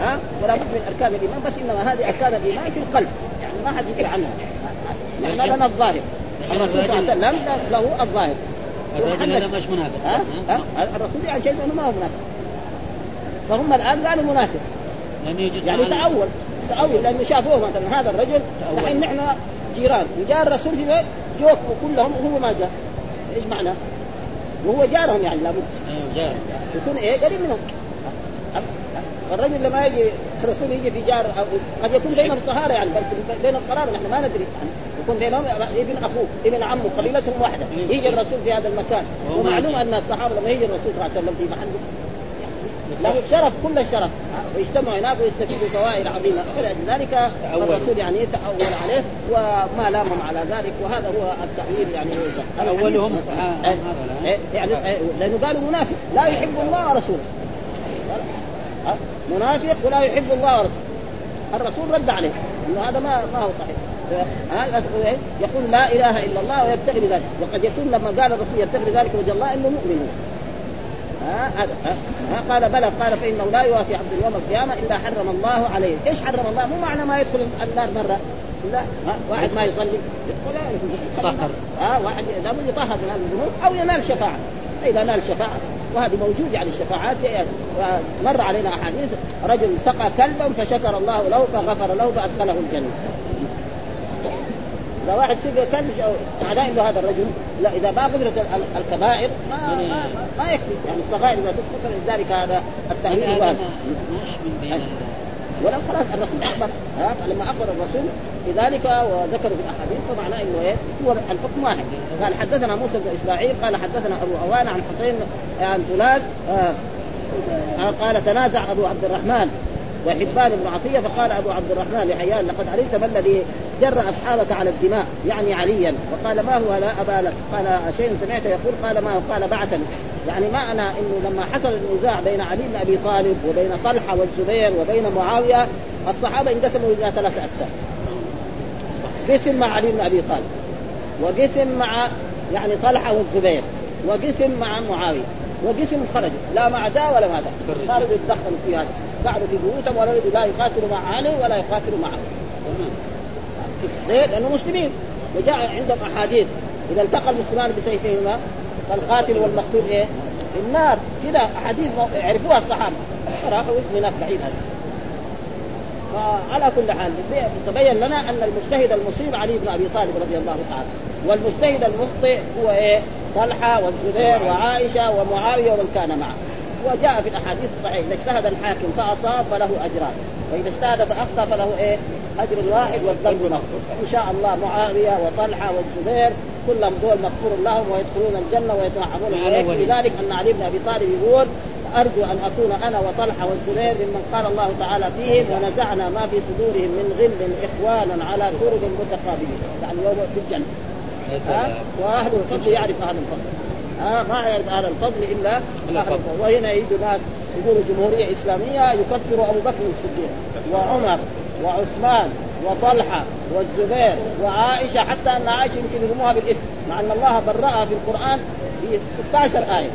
ها؟ ولا بد من أركان الإيمان بس إنما هذه أركان الإيمان في القلب. يعني ما حد يقرا عنها. نحن لنا الظاهر. الرسول صلى الله عليه وسلم له الظاهر. الرجل هذا مش منافق. ها؟ ها؟ الرسول يعني شيء إنه ما هو منافق. فهم الآن قالوا منافق. يعني تأول. تأول لأنه شافوه مثلا. هذا الرجل الحين نحن جيران. وجاء الرسول في جوك كلهم وهو ما جاء. إيش معنى؟ وهو جارهم يعني لابد. أيوه جار. يكون إيه؟ قريب منهم. الرجل لما يجي الرسول يجي في جار قد يكون بينهم صهارة يعني بين القرابة نحن ما ندري. يعني يكون بينهم ابن اخوه ابن عمه قبيلتهم واحدة. يجي الرسول في هذا المكان. ومعلوم أن الصحابة لما يجي الرسول صلى الله عليه وسلم في محل له الشرف كل الشرف. ويجتمعوا هناك ويستفيدوا فوائد عظيمة. فلذلك الرسول يعني تأول عليه وما لامهم على ذلك. وهذا هو التأويل يعني. أولهم. يعني لأنه قالوا منافق. لا يحب الله ورسوله. منافق ولا يحب الله ورسوله. الرسول رد عليه. إنه هذا ما ما هو صحيح. يقول لا إله إلا الله ويبتغي بذلك. وقد يكون لما قال الرسول يبتغي بذلك وجه الله إنه مؤمن. ها هذا ها قال بلى قال فإنه لا يوافي عبد يوم القيامة إلا حرم الله عليه، إيش حرم الله؟ مو معنى ما يدخل النار مرة. لا ها واحد ما يصلي. يدخل طهر. ها واحد لابد يطهر من هذه الذنوب أو ينال شفاعة. فإذا نال شفاعة وهذه موجود يعني الشفاعات مر علينا أحاديث رجل سقى كلبا فشكر الله له فغفر له فأدخله الجنة. اذا واحد سقى كلب معناه إنه هذا الرجل لا إذا ما قدرت الكبائر ما, ما, ما يكفي. يعني الصغائر إذا تدخل فلذلك هذا التأويل واجب ولو خلاص الرسول أخبر ها لما أخبر الرسول بذلك وذكروا في الأحاديث فمعناه إنه إيه؟ هو الحكم واحد. قال حدثنا موسى بن إسماعيل قال حدثنا أبو عوان عن حسين عن فلان آه قال تنازع أبو عبد الرحمن. وحبان بن عطيه فقال أبو عبد الرحمن لحيان لقد علمت ما الذي جر أصحابك على الدماء يعني عليا. وقال ما هو لا أبا لك؟ قال شيء سمعت يقول قال ما هو؟ قال بعثني. يعني معنى إنه لما حصل النزاع بين علي بن أبي طالب وبين طلحة والزبير وبين معاوية الصحابة انقسموا إلى ثلاثة أقسام. قسم مع علي بن أبي طالب وقسم مع يعني طلحة والزبير وقسم مع معاوية وقسم خرجوا لا مع دا ولا مع دا صاروا يتدخلوا في هذا. قعدوا في بيوتهم ولا يريدوا لا يقاتلوا مع علي ولا يقاتلوا معه. ليه؟ لأنه مسلمين. وجاء عندهم أحاديث. إذا التقى المسلمان بسيفيهما فالقاتل والمقتول إيه؟ النار. كذا أحاديث يعرفوها الصحابة. فراحوا من هناك بعيد هذا. فعلى كل حال تبين لنا أن المجتهد المصيب علي بن أبي طالب رضي الله تعالى. والمجتهد المخطئ هو إيه؟ طلحة والزبير وعائشة ومعاوية ومن كان معه. وجاء في الأحاديث الصحيحة إذا اجتهد الحاكم فأصاب فله أجران وإذا اجتهد فأخطأ فله إيه؟ أجر واحد والذنب مغفور. إن شاء الله معاوية وطلحة والزبير كلهم دول مغفور لهم ويدخلون الجنة ويتنعمون ويكفي ذلك أن علي بن أبي طالب يقول أرجو أن أكون أنا وطلحة والزبير ممن قال الله تعالى فيهم ونزعنا ما في صدورهم من غل اخوانا على سرر متقابلين. يعني يوم في الجنة. ها؟ وأهل الفضل يعرف أهل الفضل. ها ما يعرف أهل الفضل إلا أهل الفضل وهنا يجي ناس يقولوا جمهورية إسلامية يكفر أبو بكر الصديق وعمر وعثمان وطلحة والزبير وعائشة حتى أن عائشة يمكن يرموها بالإثم مع أن الله برأها في القرآن في 16 آية.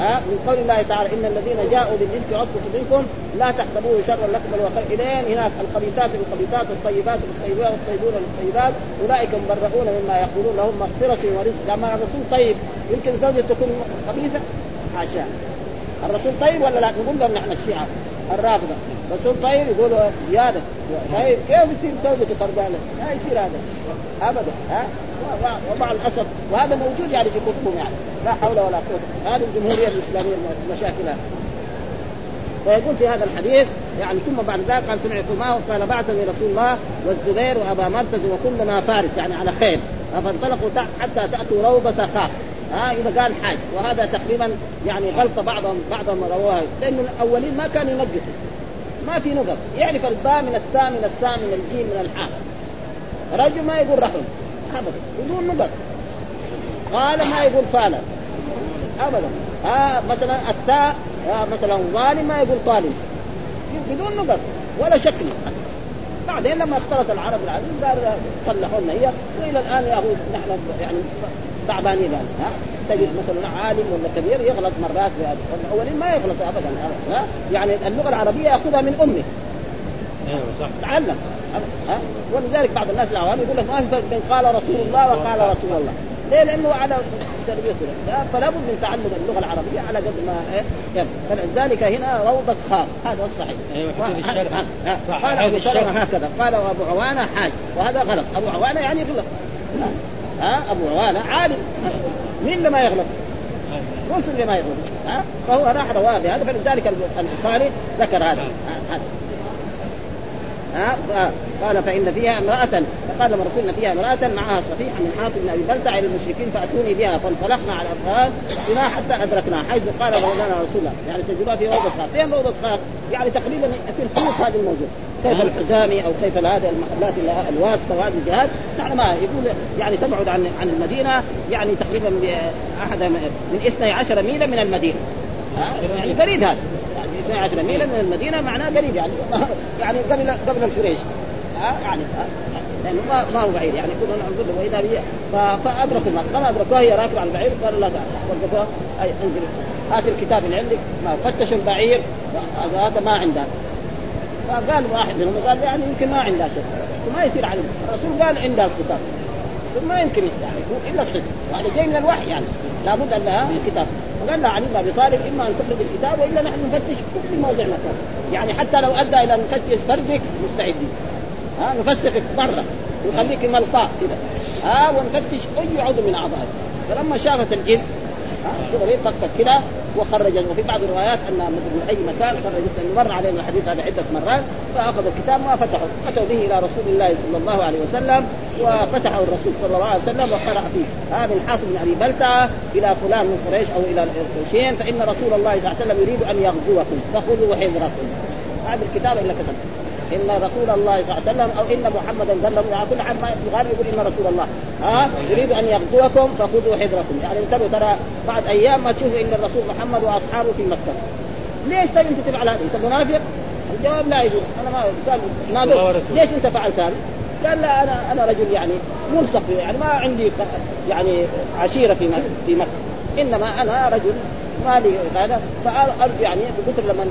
ها من قول الله تعالى إن الذين جاءوا بالافك عصبة منكم لا تحسبوه شرا لكم بل وخير الين هناك الخبيثات للخبيثات والطيبات للطيبات والطيبون للطيبات أولئك مبرؤون مما يقولون لهم مغفرة ورزق. لما الرسول طيب؟ يمكن زوجته تكون خبيثة؟ حاشا الرسول طيب ولا لا؟ نقول لهم نحن الشيعة الرافضة. الرسول طيب يقولوا زيادة. طيب كيف يصير زوجته خربانة؟ ما يصير هذا. ابدا ها؟ ومع الأسف وهذا موجود يعني في كتبهم يعني. لا حول ولا قوة. هذه الجمهورية الإسلامية مشاكلها. فيقول في هذا الحديث يعني ثم بعد ذلك قال سمعت ما قال بعثني رسول الله والزبير وأبا مرتز وكلنا فارس يعني على خير. فانطلقوا حتى تأتوا روضة خاف. ها إذا قال حاج. وهذا تقريبا يعني غلطه بعضهم بعضهم رواه. لأنه الأولين ما كانوا ينقصوا ما في نقط. يعرف الباء من الثاء من الثاء من الجيم من الحاء رجل ما يقول رحم ابدا بدون نقط قال ما يقول فعلا. ابدا. آه مثلا التاء آه مثلا ظالم ما يقول طالب. بدون نقط ولا شكل. بعدين لما اختلط العرب العظيم قال صلحوا لنا هي. وإلى الآن يا أخوي نحن يعني تعبانين يعني ها. تجد مثلا عالم ولا كبير يغلط مرات الاولين ما يغلط ابدا ها. يعني اللغة العربية يأخذها من أمه. تعلم. ها؟ ولذلك بعض الناس العوام يقول لك ما في فرق بين قال رسول الله وقال رسول الله. ليه؟ لأنه على تربيته فلا بد من تعلم اللغة العربية على قد ما إيه فلذلك هنا روضة خاف. هذا الصحيح. أيوه قال أبو سلمة هكذا. قال أبو عوانة حاج. وهذا غلط. أبو عوانة يعني غلط ها أبو عوانة عالم. مين اللي ما يغلط؟ رسل اللي ما يغلط؟ ها فهو راح رواه بهذا. فلذلك البخاري ذكر هذا. ها؟ قال فإن فيها امرأة فقال لما رسولنا فيها امرأة معها صفيحة من حاطب بن أبي بلتع إلى المشركين فأتوني بها فانطلقنا على الافغان بنا حتى ادركنا حيث قال لنا رسول الله يعني تجدها في روضة خاف فين روضة خاف؟ يعني تقريبا في الخيوط هذه الموجود كيف الحزامي أو كيف هذه المحلات الواسطة وهذه الجهات نحن ما يقول يعني تبعد عن عن المدينة يعني تقريبا أحد من 12 ميلا من المدينة. يعني بعيد هذا. 12 ميلا من المدينة معناه قريب يعني. [laughs] يعني قبل قبل الفريش يعني لأنه ما ما هو بعيد يعني. كنا نقول وإذا به فأدركوا الماء لما ادركوها هي راكبة على البعير قالوا لا وقفوها أي انزل. هات الكتاب اللي عندك. ما فتشوا البعير. هذا ما عنده. فقال واحد منهم قال يعني يمكن ما عندها شيء. وما يصير علم. الرسول قال عندها الكتاب. ما يمكن يعني إلا الصدق. وهذا جاي من الوحي يعني. لابد أن لها الكتاب. فقال لها علي بن أبي طالب إما أن تخرج الكتاب وإلا نحن نفتش. كل موضع مكان يعني حتى لو أدى إلى أن نفتش فرجك مستعدين. ها نفسخك مرة. ونخليك ملقاء كذا ها ونفتش أي عضو من أعضائك. فلما شافت الجن شغل طقت كذا وخرجت وفي بعض الروايات أن من أي مكان خرجت لأنه مر علينا الحديث هذا عدة مرات فأخذ الكتاب فتحوا أتوا به إلى رسول الله صلى الله عليه وسلم وفتحه الرسول صلى الله عليه وسلم وقرأ فيه. هذا من حاصل بن أبي بلتعة إلى فلان من قريش أو إلى القرشين فإن رسول الله صلى الله عليه وسلم يريد أن يغزوكم فخذوا حذركم. هذا الكتاب إلا كتب إن رسول الله صلى الله عليه وسلم أو إن محمدا ظل على كل حال ما في الغالب يقول ان رسول الله. ها؟ يريد أن يغزوكم فخذوا حذركم. يعني انتبهوا ترى بعد أيام ما تشوفوا إن الرسول محمد وأصحابه في مكة. ليش طيب أنت تفعل هذا؟ أنت منافق؟ الجواب لا يقول أنا ما قال نادر ليش أنت فعلت هذا؟ قال لا أنا أنا رجل يعني ملصق يعني ما عندي يعني عشيرة في مكه في مكة. إنما أنا رجل ما لي هذا فارجو يعني بكثر لما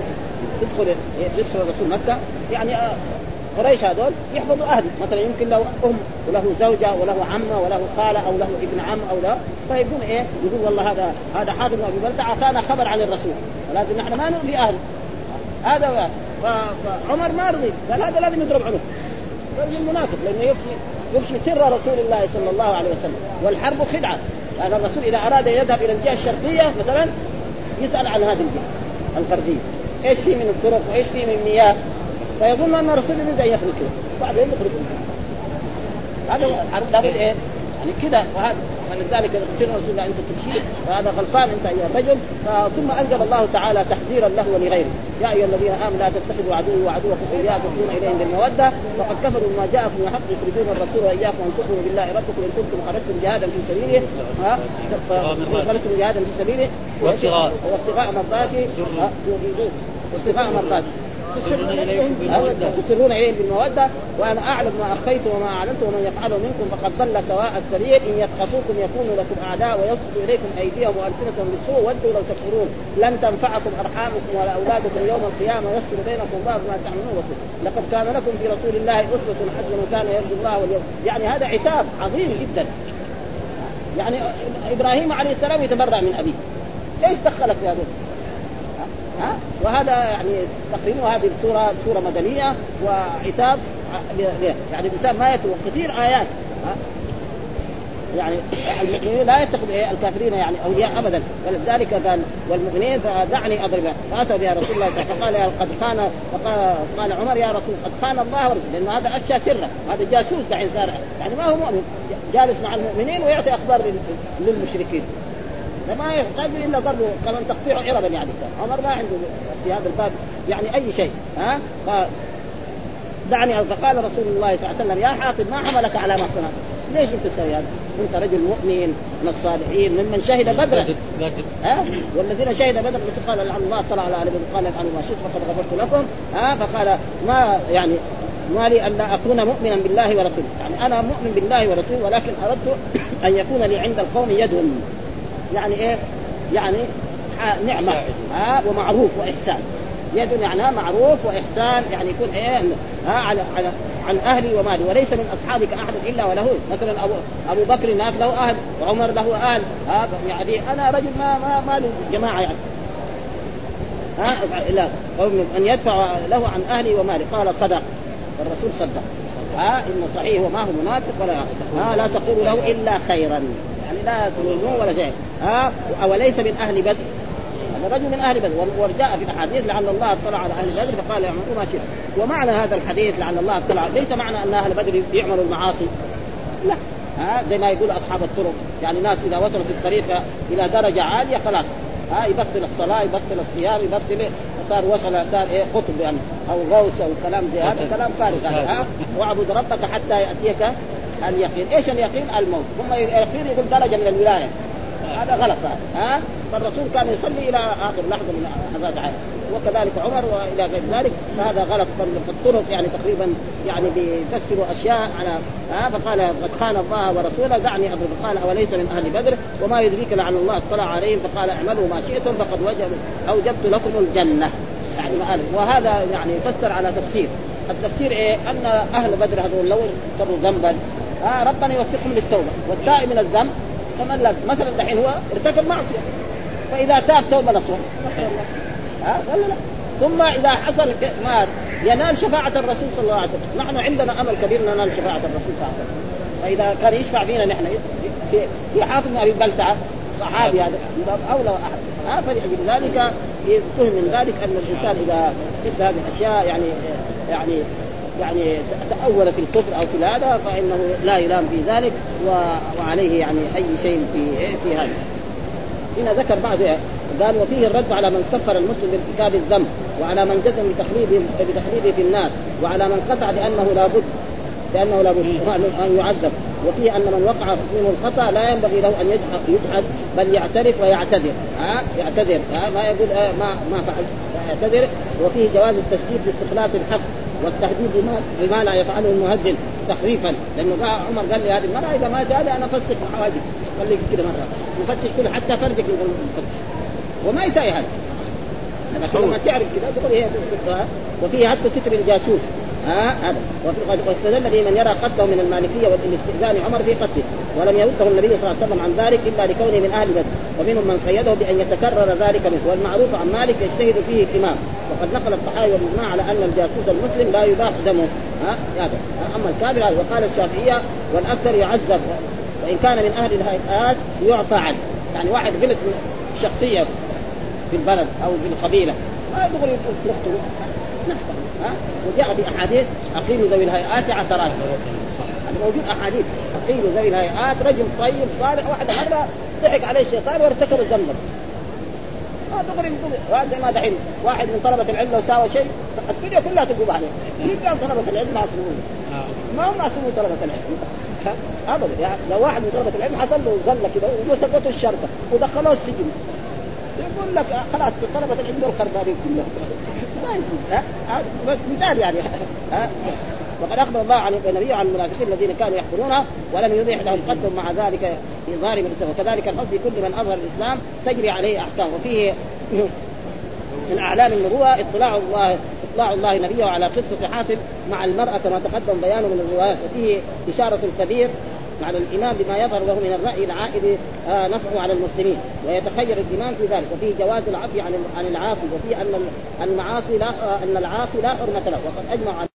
يدخل يدخل الرسول مكة. يعني قريش هذول يحفظوا اهله مثلا يمكن له أم وله زوجة وله عمة وله خالة أو له ابن عم أو لا. فيقول إيه؟ يقول والله هذا هذا بن أبي بلتع اعطانا خبر عن الرسول. ولازم نحن ما نؤذي أهله. هذا فعمر ما رضي. قال هذا لازم يضرب عنق رجل منافق لأنه يفشي يفشي سر رسول الله صلى الله عليه وسلم. والحرب خدعة. لأن الرسول إذا أراد أن يذهب إلى الجهة الشرقية مثلا يسأل عن هذه الجهة الغربيه إيش في من الطرق وإيش في من مياه؟ فيظن أن الرسول يريد أن يخرج بعدين يخرج. هذا لابد إيه؟ يعني كذا وهذا فلذلك يغفر رسول الله انت تشير وهذا غلطان انت أيها الرجل. ثم أنزل الله تعالى تحذيرا له ولغيره. يا أيها الذين آمنوا لا تتخذوا عدوي وعدوكم أولياء تؤمنون إليهم بالمودة. فقد كفروا بما جاءكم من الحق يخرجون الرسول وإياكم أن تؤمنوا بالله ربكم إن كنتم خرجتم جهادا في سبيله. ها؟ خرجتم جهادا في سبيله. وابتغاء. مرضاته وابتغاء مرضاته تسرون اليهم بالمودة وأنا أعلم ما أخفيت وما أعلنت ومن يفعله منكم فقد ضل سواء السبيل. إن يثقفوكم يكونوا لكم أعداء ويبسطوا إليكم أيديهم وألسنتهم بالسوء. ودوا لو تكفرون. لن تنفعكم أرحامكم ولا أولادكم يوم القيامة. يفصل بينكم الله بما تعملون وصول لقد كان لكم في رسول الله أسوة حسنة كان يرجو الله واليوم. يعني هذا عتاب عظيم جدا. يعني إبراهيم عليه السلام يتبرع من أبيه. ليش دخلك في هذا؟ ها؟ وهذا يعني تقريبا هذه السوره سورة مدنية وعتاب يعني الإنسان ما يتوب كثير آيات ها؟ يعني المؤمنين لا يتخذ الكافرين يعني أولياء ابدا ولذلك قال والمؤمنين فدعني أضرب فأتى بها رسول الله فقال يا قد خان فقال قال عمر يا رسول قد خان الله ورسوله لأن هذا افشى سرة هذا جاسوس دحين صار يعني ما هو مؤمن جالس مع المؤمنين ويعطي أخبار للمشركين. ما يحتاج الا ضرب كمان تقطيع عربا يعني. عمر ما عنده في هذا الباب يعني أي شيء ها؟ دعني فقال رسول الله صلى الله عليه وسلم يا حاطب ما حملك على ما صنعت؟ ليش أنت تسوي هذا؟ أنت رجل مؤمن من الصالحين ممن شهد بدرا. ها؟ والذين شهد بدرا قال لعل الله اطلع على أهل قال افعلوا ما شئت فقد غفرت لكم. ها؟ فقال ما يعني ما لي أن لا أكون مؤمنا بالله ورسوله، يعني أنا مؤمن بالله ورسوله ولكن أردت أن يكون لي عند القوم يد. يعني إيه؟ يعني نعمة. ها؟ ومعروف وإحسان. يد معناه معروف وإحسان يعني يكون إيه؟ ها على على عن أهلي ومالي. وليس من أصحابك أحد إلا وله. مثلا ابو أبو بكر هناك له أهل وعمر له أهل. ها؟ يعني أنا رجل ما ما ما له جماعة يعني. ها؟ لا أن يدفع له عن أهلي ومالي. قال صدق. الرسول صدق. ها؟ إن صحيح وما هو منافق ولا ها؟ لا تقول له إلا خيرا. يعني لا تلوموه ولا شيء. ها؟ أوليس من أهل بدر؟ هذا رجل من أهل بدر. وجاء في الاحاديث لعل الله اطلع على أهل بدر فقال اعملوا ما شئت. ومعنى هذا الحديث لعل الله اطلع. ليس معنى أن أهل بدر يعملوا المعاصي. لا. ها؟ زي ما يقول أصحاب الطرق. يعني ناس إذا وصلوا في الطريق إلى درجة عالية خلاص. ها؟ يبطل الصلاة يبطل الصيام يبطل صار وصل صار إيه؟ قطب يعني. أو غوث أو كلام زي هذا كلام فارغ ها؟ واعبد ربك حتى يأتيك اليقين، إيش اليقين؟ الموت، ثم اليقين يقول درجة من الولاية. هذا غلط هذا ها؟ فالرسول كان يصلي إلى آخر لحظة من لحظات حياته وكذلك عمر وإلى غير ذلك فهذا غلط. فالطرق يعني تقريبا يعني بيفسروا أشياء على ها؟ فقال قد خان الله ورسوله دعني أضرب قال أوليس من أهل بدر؟ وما يدريك لعل الله اطلع عليهم فقال اعملوا ما شئتم فقد وجب أوجبت لكم الجنة. يعني ما وهذا يعني يفسر على تفسير. التفسير إيه؟ أن أهل بدر هذول لو ارتكبوا ذنبا آه ربنا يوفقهم للتوبة. والتائب من الذنب كمان لازم مثلا دحين هو ارتكب معصية. فإذا تاب توبة نصوح. ها ولا لا؟ ثم إذا حصل مات ينال شفاعة الرسول صلى الله عليه وسلم. نحن عندنا أمل كبير ننال شفاعة الرسول صلى الله عليه وسلم. فإذا كان يشفع فينا نحن في في حاتم أبي بلتعة صحابي هذا يبقى اولى واحد ها فلأجل ذلك يفهم من ذلك أن الإنسان إذا مثل هذه الأشياء يعني يعني يعني تأول في الكفر أو في هذا فإنه لا يلام في ذلك وعليه يعني أي شيء في في هذا. هنا ذكر بعض قال وفيه الرد على من كفر المسلم بارتكاب الذنب وعلى من جزم بتخليده بتخليده في النار وعلى من قطع بأنه لابد لأنه لابد أن يعذب. وفيه أن من وقع منه الخطأ لا ينبغي له أن يجحد بل يعترف ويعتذر. ها؟ يعتذر. ها؟ ما يقول آه ما ما فعل يعتذر. وفيه جواز التشديد في استخلاص الحق. والتهديد بما, بما لا يفعله المهدد تخريفا. لأنه عمر قال لي هذه المرأة إذا ما جاء أنا أفسخ حواجب خليك كذا مرة. نفتش كله حتى فرجك نقول وما يساوي هذا. لما تعرف كذا؟ تقول هي وفيه حتى ستر الجاسوس. ها؟ هذا. واستدل به من يرى قتله من المالكية والاستئذان عمر في قتله ولم يرده النبي صلى الله عليه وسلم عن ذلك إلا لكونه من أهل بدر. ومنهم من قيده بأن يتكرر ذلك منه. والمعروف عن مالك يجتهد فيه الإمام. وقد نقل الصحابه والاجماع على أن الجاسوس المسلم لا يباح دمه. ها؟ هذا. أما الكافر هذا. وقال الشافعية والأكثر يعذب. وإن كان من أهل الهيئات يعفى عنه. يعني واحد غلط شخصية في البلد أو في القبيلة. ما يدخل يقتله ها؟ وجاء احاديث أقيموا ذوي الهيئات عثرات هذا موجود أحاديث. قيل ذوي الهيئات رجل طيب صالح واحدة مره ضحك عليه الشيطان وارتكب ذنبا ما يقول زي ما دحين واحد من طلبة العلم لو ساوى شيء الدنيا كلها تقوم عليه. كيف قال طلبة العلم معصومون ما هم معصومون طلبة العلم. ابدا. يعني لو واحد من طلبة العلم حصل له زله كذا ومسكته الشرطة ودخلوه السجن. يقول لك خلاص طلبة العلم دول خربانين كلهم ما بس مثال يعني وقد أخبر الله عن النبي عن المنافقين الذين كانوا يحضرونها ولم يبيح لهم قتلهم مع ذلك اظهار من الإسلام. وكذلك في كل من أظهر الإسلام تجري عليه أحكام. وفيه من أعلام النبوة اطلاع الله اطلاع الله نبيه على قصة حاتم مع المرأة كما تقدم بيانه من الروايات. وفيه إشارة الكبير على الإمام بما يظهر له من الرأي العائد آه نفعه على المسلمين. ويتخير الإمام في ذلك وفيه جواز العفو عن العاصي وفيه أن المعاصي لا آه أن العاصي لا حرمة له وقد أجمع